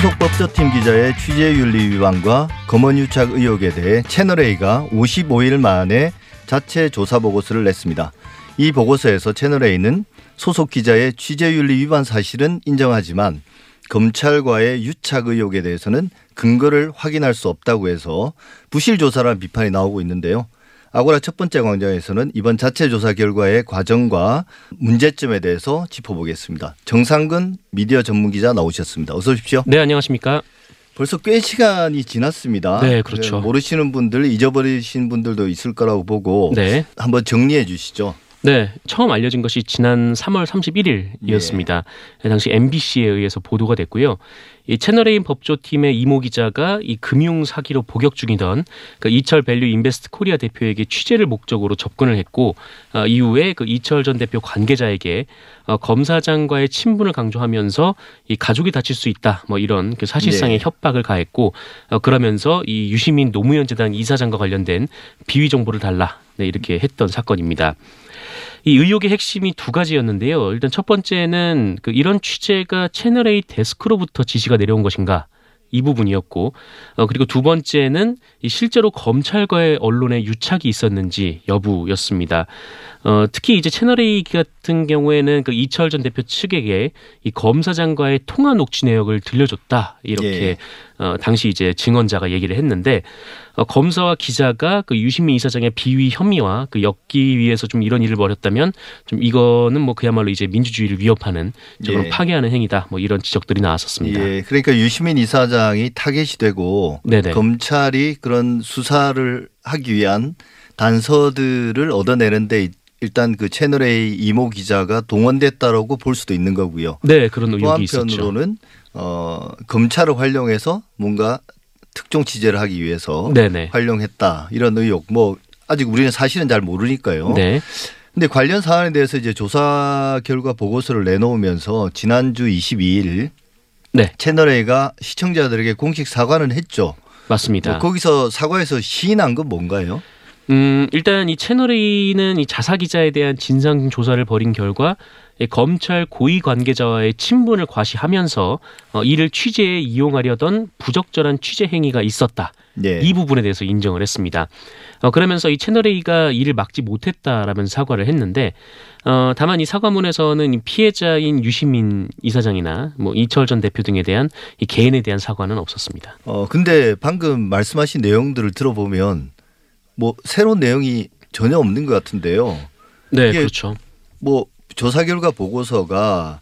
소속 법조팀 기자의 취재윤리 위반과 검언유착 의혹에 대해 채널A가 55일 만에 자체 조사 보고서를 냈습니다. 이 보고서에서 채널A는 소속 기자의 취재윤리 위반 사실은 인정하지만 검찰과의 유착 의혹에 대해서는 근거를 확인할 수 없다고 해서 부실 조사라는 비판이 나오고 있는데요. 아고라 첫 번째 광장에서는 이번 자체 조사 결과의 과정과 문제점에 대해서 짚어보겠습니다. 정상근 미디어 전문 기자 나오셨습니다. 어서 오십시오. 네, 안녕하십니까? 벌써 꽤 시간이 지났습니다. 네, 그렇죠. 모르시는 분들, 잊어버리신 분들도 있을 거라고 보고 네. 한번 정리해 주시죠. 네, 처음 알려진 것이 지난 3월 31일이었습니다. 당시 MBC에 의해서 보도가 됐고요. 이 채널A 법조팀의 이모 기자가 이 금융 사기로 복역 중이던 그 이철 밸류 인베스트 코리아 대표에게 취재를 목적으로 접근을 했고 어, 이후에 그 이철 전 대표 관계자에게 어, 검사장과의 친분을 강조하면서 이 가족이 다칠 수 있다 뭐 이런 그 사실상의 네. 협박을 가했고 어, 그러면서 이 유시민 노무현 재단 이사장과 관련된 비위 정보를 달라 네, 이렇게 했던 사건입니다. 이 의혹의 핵심이 두 가지였는데요. 일단 첫 번째는 그 이런 취재가 채널 A 데스크로부터 지시가 내려온 것인가 이 부분이었고, 어, 그리고 두 번째는 이 실제로 검찰과의 언론의 유착이 있었는지 여부였습니다. 어, 특히 이제 채널 A 같은 경우에는 그 이철 전 대표 측에게 이 검사장과의 통화 녹취 내역을 들려줬다 이렇게 예. 어, 당시 이제 증언자가 얘기를 했는데 어, 검사와 기자가 그 유시민 이사장의 비위 혐의와 그 엮기 위해서 좀 이런 일을 벌였다면 좀 이거는 뭐 그야말로 이제 민주주의를 위협하는 좀 예. 파괴하는 행위다 뭐 이런 지적들이 나왔었습니다. 예, 그러니까 유시민 이사장 이 타겟이 되고 네네. 검찰이 그런 수사를 하기 위한 단서들을 얻어내는데 일단 그 채널 A 이모 기자가 동원됐다라고 볼 수도 있는 거고요. 네 그런 또 의혹이 있었죠. 한편으로는 어, 검찰을 활용해서 뭔가 특종 취재를 하기 위해서 네네. 활용했다 이런 의혹 뭐 아직 우리는 사실은 잘 모르니까요. 네. 근데 관련 사안에 대해서 이제 조사 결과 보고서를 내놓으면서 지난주 22일 네 채널 A가 시청자들에게 공식 사과는 했죠. 맞습니다. 뭐 거기서 사과에서 시인한 건 뭔가요? 음, 일단 이 채널 A는 이 자사 기자에 대한 진상 조사를 벌인 결과 이 검찰 고위 관계자와의 친분을 과시하면서 어, 이를 취재에 이용하려던 부적절한 취재 행위가 있었다. 예. 이 부분에 대해서 인정을 했습니다. 어, 그러면서 이 채널 A가 이를 막지 못했다라면서 사과를 했는데, 어, 다만 이 사과문에서는 이 피해자인 유시민 이사장이나 뭐 이철 전 대표 등에 대한 이 개인에 대한 사과는 없었습니다. 어 근데 방금 말씀하신 내용들을 들어보면 뭐 새로운 내용이 전혀 없는 것 같은데요. 네, 그렇죠. 뭐 조사 결과 보고서가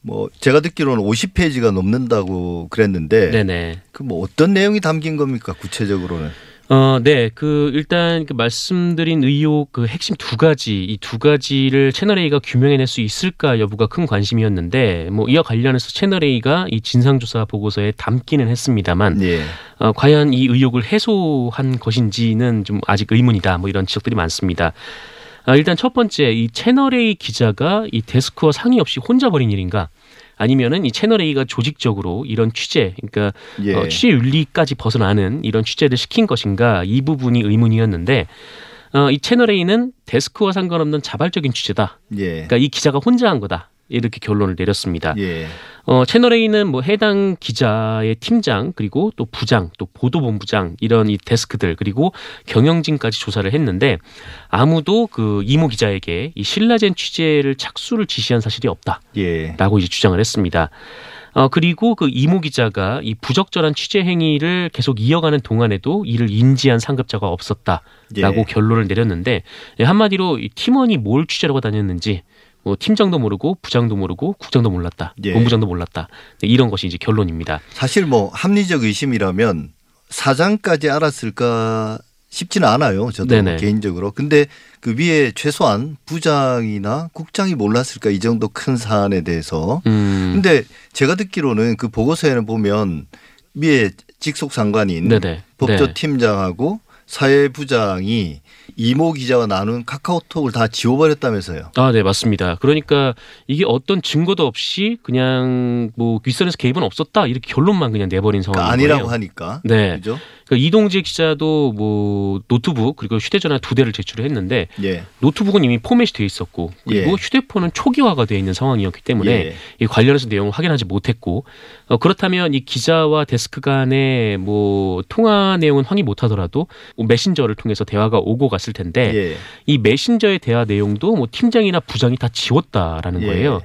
뭐 제가 듣기로는 50페이지가 넘는다고 그랬는데 네네. 그 뭐 어떤 내용이 담긴 겁니까 구체적으로는? 어, 네. 그 일단 그 말씀드린 의혹 그 핵심 두 가지 이 두 가지를 채널 A가 규명해낼 수 있을까 여부가 큰 관심이었는데 뭐 이와 관련해서 채널 A가 이 진상조사 보고서에 담기는 했습니다만 예. 어, 과연 이 의혹을 해소한 것인지는 좀 아직 의문이다. 뭐 이런 지적들이 많습니다. 아, 일단 첫 번째 이 채널 A 기자가 이 데스크와 상의 없이 혼자 벌인 일인가? 아니면은 이 채널 A가 조직적으로 이런 취재, 그러니까 예. 어, 취재 윤리까지 벗어나는 이런 취재를 시킨 것인가 이 부분이 의문이었는데 어, 이 채널 A는 데스크와 상관없는 자발적인 취재다. 예. 그러니까 이 기자가 혼자 한 거다. 이렇게 결론을 내렸습니다. 예. 어, 채널 A는 뭐 해당 기자의 팀장 그리고 또 부장 또 보도본부장 이런 이 데스크들 그리고 경영진까지 조사를 했는데 아무도 그 이모 기자에게 이 신라젠 취재를 착수를 지시한 사실이 없다. 예. 라고 이제 주장을 했습니다. 어, 그리고 그 이모 기자가 이 부적절한 취재 행위를 계속 이어가는 동안에도 이를 인지한 상급자가 없었다라고 예. 결론을 내렸는데 예, 한마디로 이 팀원이 뭘 취재하고 다녔는지 뭐 팀장도 모르고 부장도 모르고 국장도 몰랐다, 예. 본부장도 몰랐다 네, 이런 것이 이제 결론입니다. 사실 뭐 합리적 의심이라면 사장까지 알았을까 싶지는 않아요. 저도 네네. 개인적으로. 근데 그 위에 최소한 부장이나 국장이 몰랐을까 이 정도 큰 사안에 대해서. 음, 근데 제가 듣기로는 그 보고서에는 보면 위에 직속 상관인 네네. 네. 법조팀장하고 사회부장이 이모 기자와 나눈 카카오톡을 다 지워버렸다면서요. 아, 네, 맞습니다. 그러니까 이게 어떤 증거도 없이 그냥 뭐 윗선에서 개입은 없었다 이렇게 결론만 그냥 내버린 상황인 그러니까 아니라고. 하니까. 네. 그죠? 그러니까 이동재 기자도 뭐 노트북 그리고 휴대전화 두 대를 제출을 했는데 예. 노트북은 이미 포맷이 돼 있었고 그리고 예. 휴대폰은 초기화가 되어 있는 상황이었기 때문에 예. 이 관련해서 내용을 확인하지 못했고 어, 그렇다면 이 기자와 데스크 간의 뭐 통화 내용은 확인 못하더라도 뭐 메신저를 통해서 대화가 오고 갔을 텐데 예. 이 메신저의 대화 내용도 뭐 팀장이나 부장이 다 지웠다라는 예. 거예요.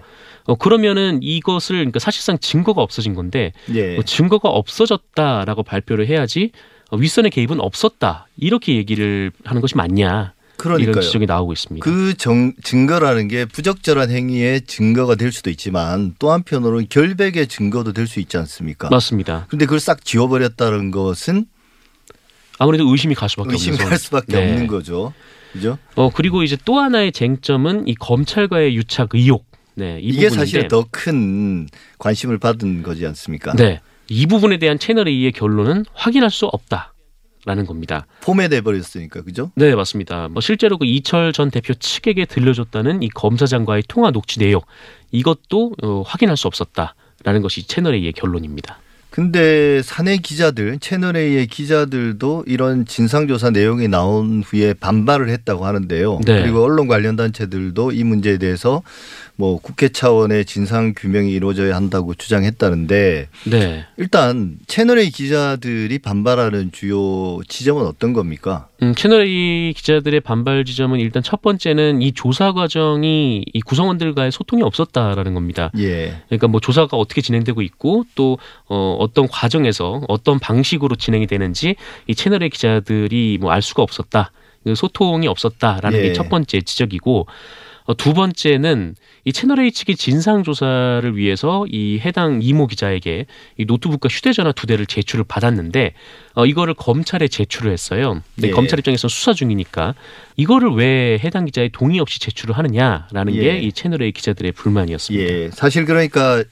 어, 그러면은 이것을 그러니까 사실상 증거가 없어진 건데 예. 뭐 증거가 없어졌다라고 발표를 해야지 어, 윗선의 개입은 없었다 이렇게 얘기를 하는 것이 맞냐 이런 그러니까요. 지적이 나오고 있습니다. 그 정, 증거라는 게 부적절한 행위의 증거가 될 수도 있지만 또 한편으로는 결백의 증거도 될 수 있지 않습니까? 맞습니다. 근데 그걸 싹 지워버렸다는 것은 아무래도 의심이 갈 수밖에 없는 의심할 상황. 수밖에 네. 없는 거죠. 그죠? 어 그리고 이제 또 하나의 쟁점은 이 검찰과의 유착 의혹. 네, 이 이게 사실 더 큰 관심을 받은 거지 않습니까? 네, 이 부분에 대한 채널 A의 결론은 확인할 수 없다 라는 겁니다. 포맷돼 버렸으니까 그죠? 네, 맞습니다. 뭐 실제로 그 이철 전 대표 측에게 들려줬다는 이 검사장과의 통화 녹취 내용 이것도 어, 확인할 수 없었다라는 것이 채널 A의 결론입니다. 근데 사내 기자들, 채널 A의 기자들도 이런 진상조사 내용이 나온 후에 반발을 했다고 하는데요. 네. 그리고 언론 관련 단체들도 이 문제에 대해서 뭐 국회 차원의 진상 규명이 이루어져야 한다고 주장했다는데 네, 일단 채널 A 기자들이 반발하는 주요 지점은 어떤 겁니까? 음, 채널 A 기자들의 반발 지점은 일단 첫 번째는 이 조사 과정이 이 구성원들과의 소통이 없었다라는 겁니다. 예. 그러니까 뭐 조사가 어떻게 진행되고 있고 또 어, 어떤 과정에서 어떤 방식으로 진행이 되는지 이 채널의 기자들이 뭐 알 수가 없었다. 그 소통이 없었다라는 예. 게첫 번째 지적이고 어, 두 번째는 이 채널 A 측이 진상 조사를 위해서 이 해당 이모 기자에게 이 노트북과 휴대전화 두 대를 제출을 받았는데 어, 이거를 검찰에 제출을 했어요. 근데 예. 검찰 입장에서 수사 중이니까 이거를 왜 해당 기자의 동의 없이 제출을 하느냐라는 예. 게이 채널 A 기자들의 불만이었습니다. 예. 사실 그러니까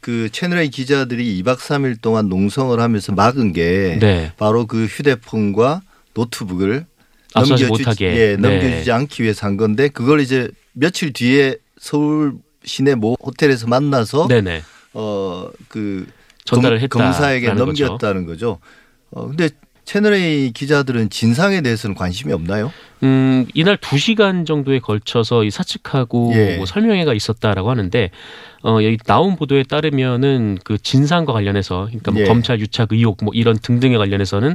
그 채널 A 기자들이 2박 3일 동안 농성을 하면서 막은 게 네. 바로 그 휴대폰과 노트북을 넘겨주지. 예, 네. 넘겨주지 않기 위해서 한 건데 그걸 이제 며칠 뒤에 서울 시내 모 호텔에서 만나서 네네. 어그 전달을 했다. 검사에게 넘겼다는 거죠. 어 근데 채널 A 기자들은 진상에 대해서는 관심이 없나요? 음, 이날 두 시간 정도에 걸쳐서 이 사측하고 예. 뭐 설명회가 있었다라고 하는데 어, 여기 나온 보도에 따르면은 그 진상과 관련해서 그러니까 뭐 예. 검찰 유착 의혹 뭐 이런 등등에 관련해서는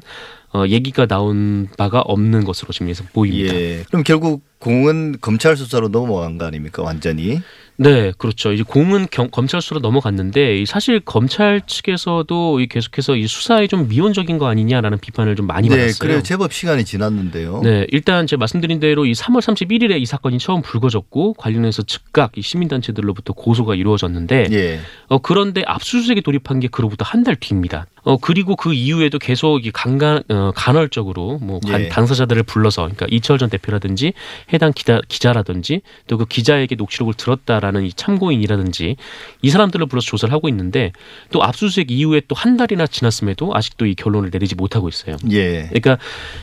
어, 얘기가 나온 바가 없는 것으로 지금 보입니다. 예. 그럼 결국 공은 검찰 수사로 넘어간 거 아닙니까? 완전히. 네, 그렇죠. 이제 공은 경- 검찰 수로 넘어갔는데 이 사실 검찰 측에서도 이 계속해서 이 수사에 좀 미온적인 거 아니냐라는 비판을 좀 많이 네, 받았어요. 그래요. 제법 시간이 지났는데요. 네, 일단 제가 말씀드린 대로 이 3월 31일에 이 사건이 처음 불거졌고 관련해서 즉각 이 시민단체들로부터 고소가 이루어졌는데 예. 어, 그런데 압수수색에 돌입한 게 그로부터 한 달 뒤입니다. 어, 그리고 그 이후에도 계속 이 간간, 어, 간헐적으로 뭐 간- 예. 당사자들을 불러서 그러니까 이철 전 대표라든지 해당 기자, 기자라든지 또 그 기자에게 녹취록을 들었다라 는 이 참고인이라든지 이 사람들을 불러서 조사를 하고 있는데 또 압수수색 이후에 또 한 달이나 지났음에도 아직도 이 결론을 내리지 못하고 있어요. 예. 그러니까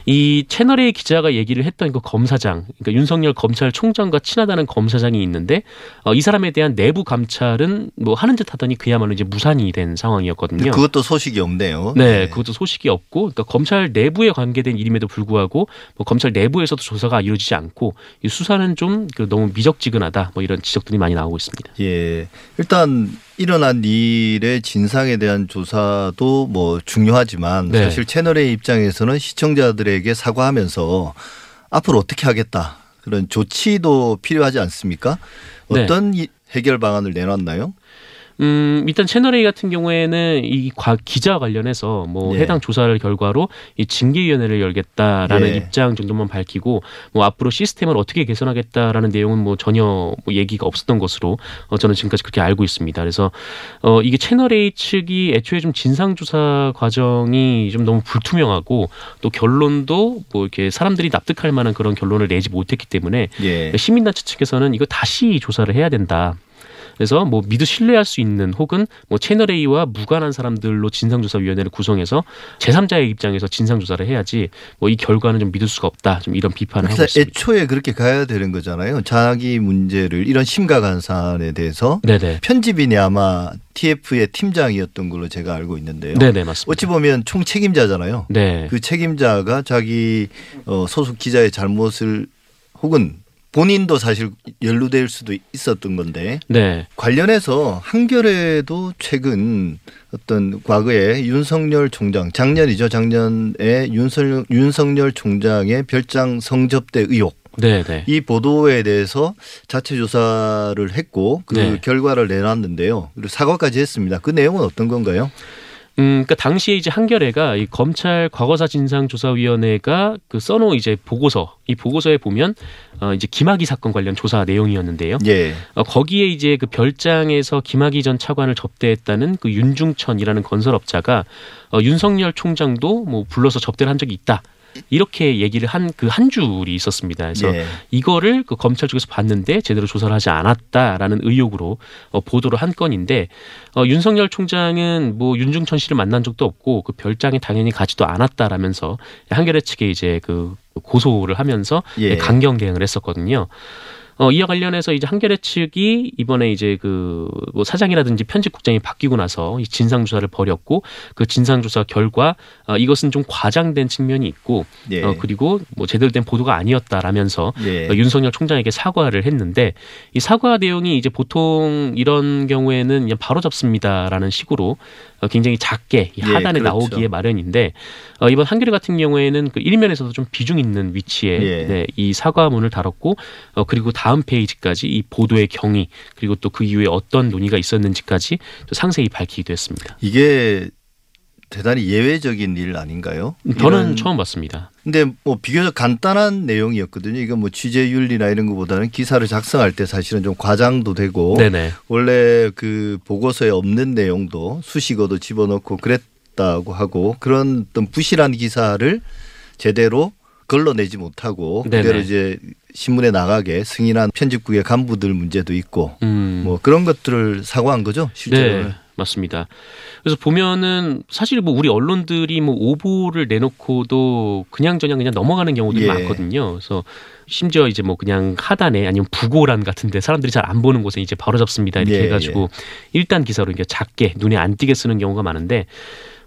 이 채널의 기자가 얘기를 했던 그 검사장, 그러니까 윤석열 검찰총장과 친하다는 검사장이 있는데 어, 이 사람에 대한 내부 감찰은 뭐 하는 듯 하더니 그야말로 이제 무산이 된 상황이었거든요. 그것도 소식이 없네요. 네, 그것도 소식이 없고, 그러니까 검찰 내부에 관계된 일임에도 불구하고, 뭐 검찰 내부에서도 조사가 이루어지지 않고, 이 수사는 좀 그 너무 미적지근하다, 뭐 이런 지적들이 많이 나오고 있습니다. 예. 일단 일어난 일의 진상에 대한 조사도 뭐 중요하지만 네. 사실 채널의 입장에서는 시청자들에게 사과하면서 앞으로 어떻게 하겠다. 그런 조치도 필요하지 않습니까? 네. 어떤 이- 해결 방안을 내놨나요? 음, 일단 채널A 같은 경우에는 이 과- 기자 관련해서 뭐 예. 해당 조사를 결과로 이 징계위원회를 열겠다라는 예. 입장 정도만 밝히고 뭐 앞으로 시스템을 어떻게 개선하겠다라는 내용은 뭐 전혀 뭐 얘기가 없었던 것으로 어, 저는 지금까지 그렇게 알고 있습니다. 그래서 어, 이게 채널A 측이 애초에 좀 진상조사 과정이 좀 너무 불투명하고 또 결론도 뭐 이렇게 사람들이 납득할 만한 그런 결론을 내지 못했기 때문에 예. 시민단체 측에서는 이거 다시 조사를 해야 된다. 그래서 뭐 믿어 신뢰할 수 있는 혹은 뭐 채널 A와 무관한 사람들로 진상조사위원회를 구성해서 제3자의 입장에서 진상조사를 해야지 뭐 이 결과는 좀 믿을 수가 없다. 좀 이런 비판을 하고 있습니다. 애초에 그렇게 가야 되는 거잖아요. 자기 문제를 이런 심각한 사안에 대해서 네네. 편집인이 아마 TF의 팀장이었던 걸로 제가 알고 있는데요. 네네 맞습니다. 어찌 보면 총 책임자잖아요. 네. 그 책임자가 자기 어, 소속 기자의 잘못을 혹은 본인도 사실 연루될 수도 있었던 건데 네. 관련해서 한겨레도 최근 어떤 과거에 윤석열 총장 작년이죠 작년에 윤석열, 윤석열 총장의 별장 성접대 의혹 네네. 이 보도에 대해서 자체 조사를 했고 그 네. 결과를 내놨는데요 그리고 사과까지 했습니다 그 내용은 어떤 건가요? 음, 그러니까 당시에 이제 한겨레가 이 검찰 과거사 진상조사위원회가 그 써놓은 이제 보고서, 이 보고서에 보면 어 이제 김학의 사건 관련 조사 내용이었는데요. 예, 어, 거기에 이제 그 별장에서 김학의 전 차관을 접대했다는 그 윤중천이라는 건설업자가 어, 윤석열 총장도 뭐 불러서 접대를 한 적이 있다. 이렇게 얘기를 한 그 한 줄이 있었습니다. 그래서 예. 이거를 그 검찰 쪽에서 봤는데 제대로 조사를 하지 않았다라는 의혹으로 어, 보도를 한 건인데 어, 윤석열 총장은 뭐 윤중천 씨를 만난 적도 없고 그 별장에 당연히 가지도 않았다라면서 한겨레 측에 이제 그 고소를 하면서 예. 강경 대응을 했었거든요. 어, 이와 관련해서 이제 한겨레 측이 이번에 이제 그 뭐 사장이라든지 편집국장이 바뀌고 나서 이 진상조사를 벌였고 그 진상조사 결과 어, 이것은 좀 과장된 측면이 있고 예. 어, 그리고 뭐 제대로 된 보도가 아니었다라면서 예. 어, 윤석열 총장에게 사과를 했는데 이 사과 내용이 이제 보통 이런 경우에는 그냥 바로 잡습니다라는 식으로 어, 굉장히 작게 이 예, 하단에 그렇죠. 나오기에 마련인데 어, 이번 한겨레 같은 경우에는 그 일면에서도 좀 비중 있는 위치에 예. 네, 이 사과문을 달았고 어, 그리고 다음 페이지까지 이 보도의 경위 그리고 또 그 이후에 어떤 논의가 있었는지까지 또 상세히 밝히기도 했습니다. 이게 대단히 예외적인 일 아닌가요? 저는 이런- 처음 봤습니다. 근데 뭐 비교적 간단한 내용이었거든요. 이건 뭐 취재 윤리나 이런 것보다는 기사를 작성할 때 사실은 좀 과장도 되고 네네. 원래 그 보고서에 없는 내용도 수식어도 집어넣고 그랬다고 하고 그런 어떤 부실한 기사를 제대로 걸러내지 못하고 네네. 그대로 이제 신문에 나가게 승인한 편집국의 간부들 문제도 있고 음. 뭐 그런 것들을 사과한 거죠 실제로. 네, 맞습니다. 그래서 보면은 사실 뭐 우리 언론들이 뭐 오보를 내놓고도 그냥 저냥 그냥 넘어가는 경우들이 예. 많거든요. 그래서 심지어 이제 뭐 그냥 하단에 아니면 부고란 같은데 사람들이 잘 안 보는 곳에 이제 바로 잡습니다 이렇게 예, 해가지고 일단 기사로 이게 작게 눈에 안 띄게 쓰는 경우가 많은데.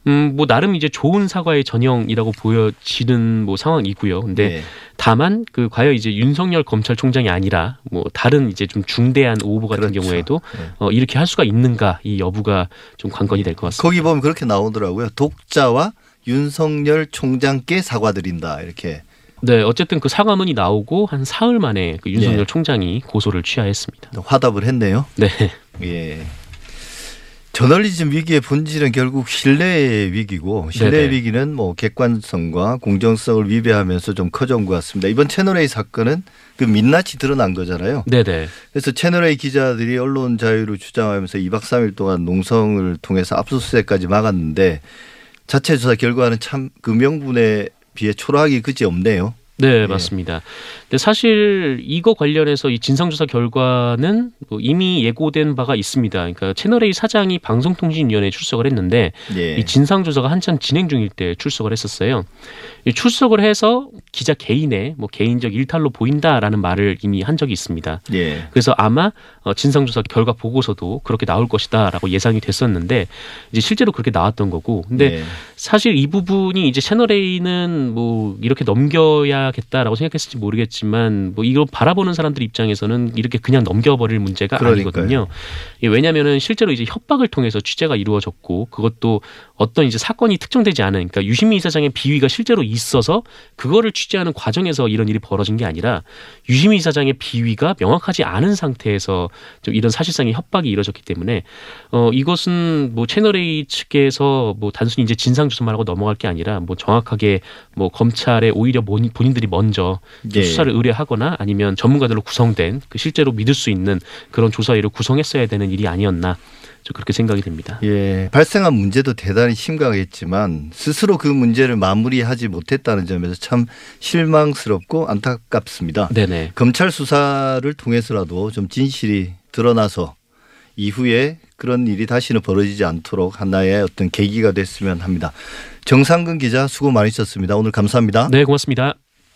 음, 뭐, 나름 이제 좋은 사과의 전형이라고 보여지는 뭐 상황이고요. 근데 네. 다만, 그, 과연 이제 윤석열 검찰총장이 아니라 뭐, 다른 이제 좀 중대한 오보 같은 그렇죠. 경우에도 네. 어, 이렇게 할 수가 있는가 이 여부가 좀 관건이 될 것 같습니다. 거기 보면 그렇게 나오더라고요. 독자와 윤석열 총장께 사과드린다 이렇게. 네, 어쨌든 그 사과문이 나오고 한 사흘 만에 그 윤석열 예. 총장이 고소를 취하했습니다. 화답을 했네요. 네, 예. 저널리즘 위기의 본질은 결국 신뢰의 위기고 신뢰의 네네. 위기는 뭐 객관성과 공정성을 위배하면서 좀 커져온 것 같습니다. 이번 채널A 사건은 그 민낯이 드러난 거잖아요. 네, 네, 그래서 채널A 기자들이 언론 자유를 주장하면서 2박 3일 동안 농성을 통해서 압수수색까지 막았는데 자체 조사 결과는 참 그 명분에 비해 초라하기 그지 없네요. 네, 예. 맞습니다. 근데 사실 이거 관련해서 이 진상조사 결과는 뭐 이미 예고된 바가 있습니다. 그러니까 채널A 사장이 방송통신위원회에 출석을 했는데 예. 이 진상조사가 한참 진행 중일 때 출석을 했었어요. 이 출석을 해서 기자 개인의 뭐 개인적 일탈로 보인다라는 말을 이미 한 적이 있습니다. 예. 그래서 아마 어, 진상조사 결과 보고서도 그렇게 나올 것이다라고 예상이 됐었는데 이제 실제로 그렇게 나왔던 거고. 근데 예. 사실 이 부분이 이제 채널 A는 뭐 이렇게 넘겨야겠다라고 생각했을지 모르겠지만 뭐 이걸 바라보는 사람들 입장에서는 이렇게 그냥 넘겨버릴 문제가 그러니까요. 아니거든요. 예, 왜냐하면은 실제로 이제 협박을 통해서 취재가 이루어졌고 그것도 어떤 이제 사건이 특정되지 않은 그러니까 유시민 이사장의 비위가 실제로 있어서 그거를 취재하는 과정에서 이런 일이 벌어진 게 아니라 유시민 이사장의 비위가 명확하지 않은 상태에서 좀 이런 사실상의 협박이 이루어졌기 때문에 어 이것은 뭐 채널 A 측에서 뭐 단순히 이제 진상 조사만 하고 넘어갈 게 아니라 뭐 정확하게 뭐 검찰에 오히려 본- 본인들이 먼저 좀 예. 수사를 의뢰하거나 아니면 전문가들로 구성된 그 실제로 믿을 수 있는 그런 조사위를 구성했어야 되는 일이 아니었나 좀 그렇게 생각이 됩니다. 예, 발생한 문제도 대단히 심각했지만 스스로 그 문제를 마무리하지 못했다는 점에서 참 실망스럽고 안타깝습니다. 네네. 검찰 수사를 통해서라도 좀 진실이 드러나서 이후에 그런 일이 다시는 벌어지지 않도록 하나의 어떤 계기가 됐으면 합니다. 정상근 기자 수고 많으셨습니다. 오늘 감사합니다. 네, 고맙습니다.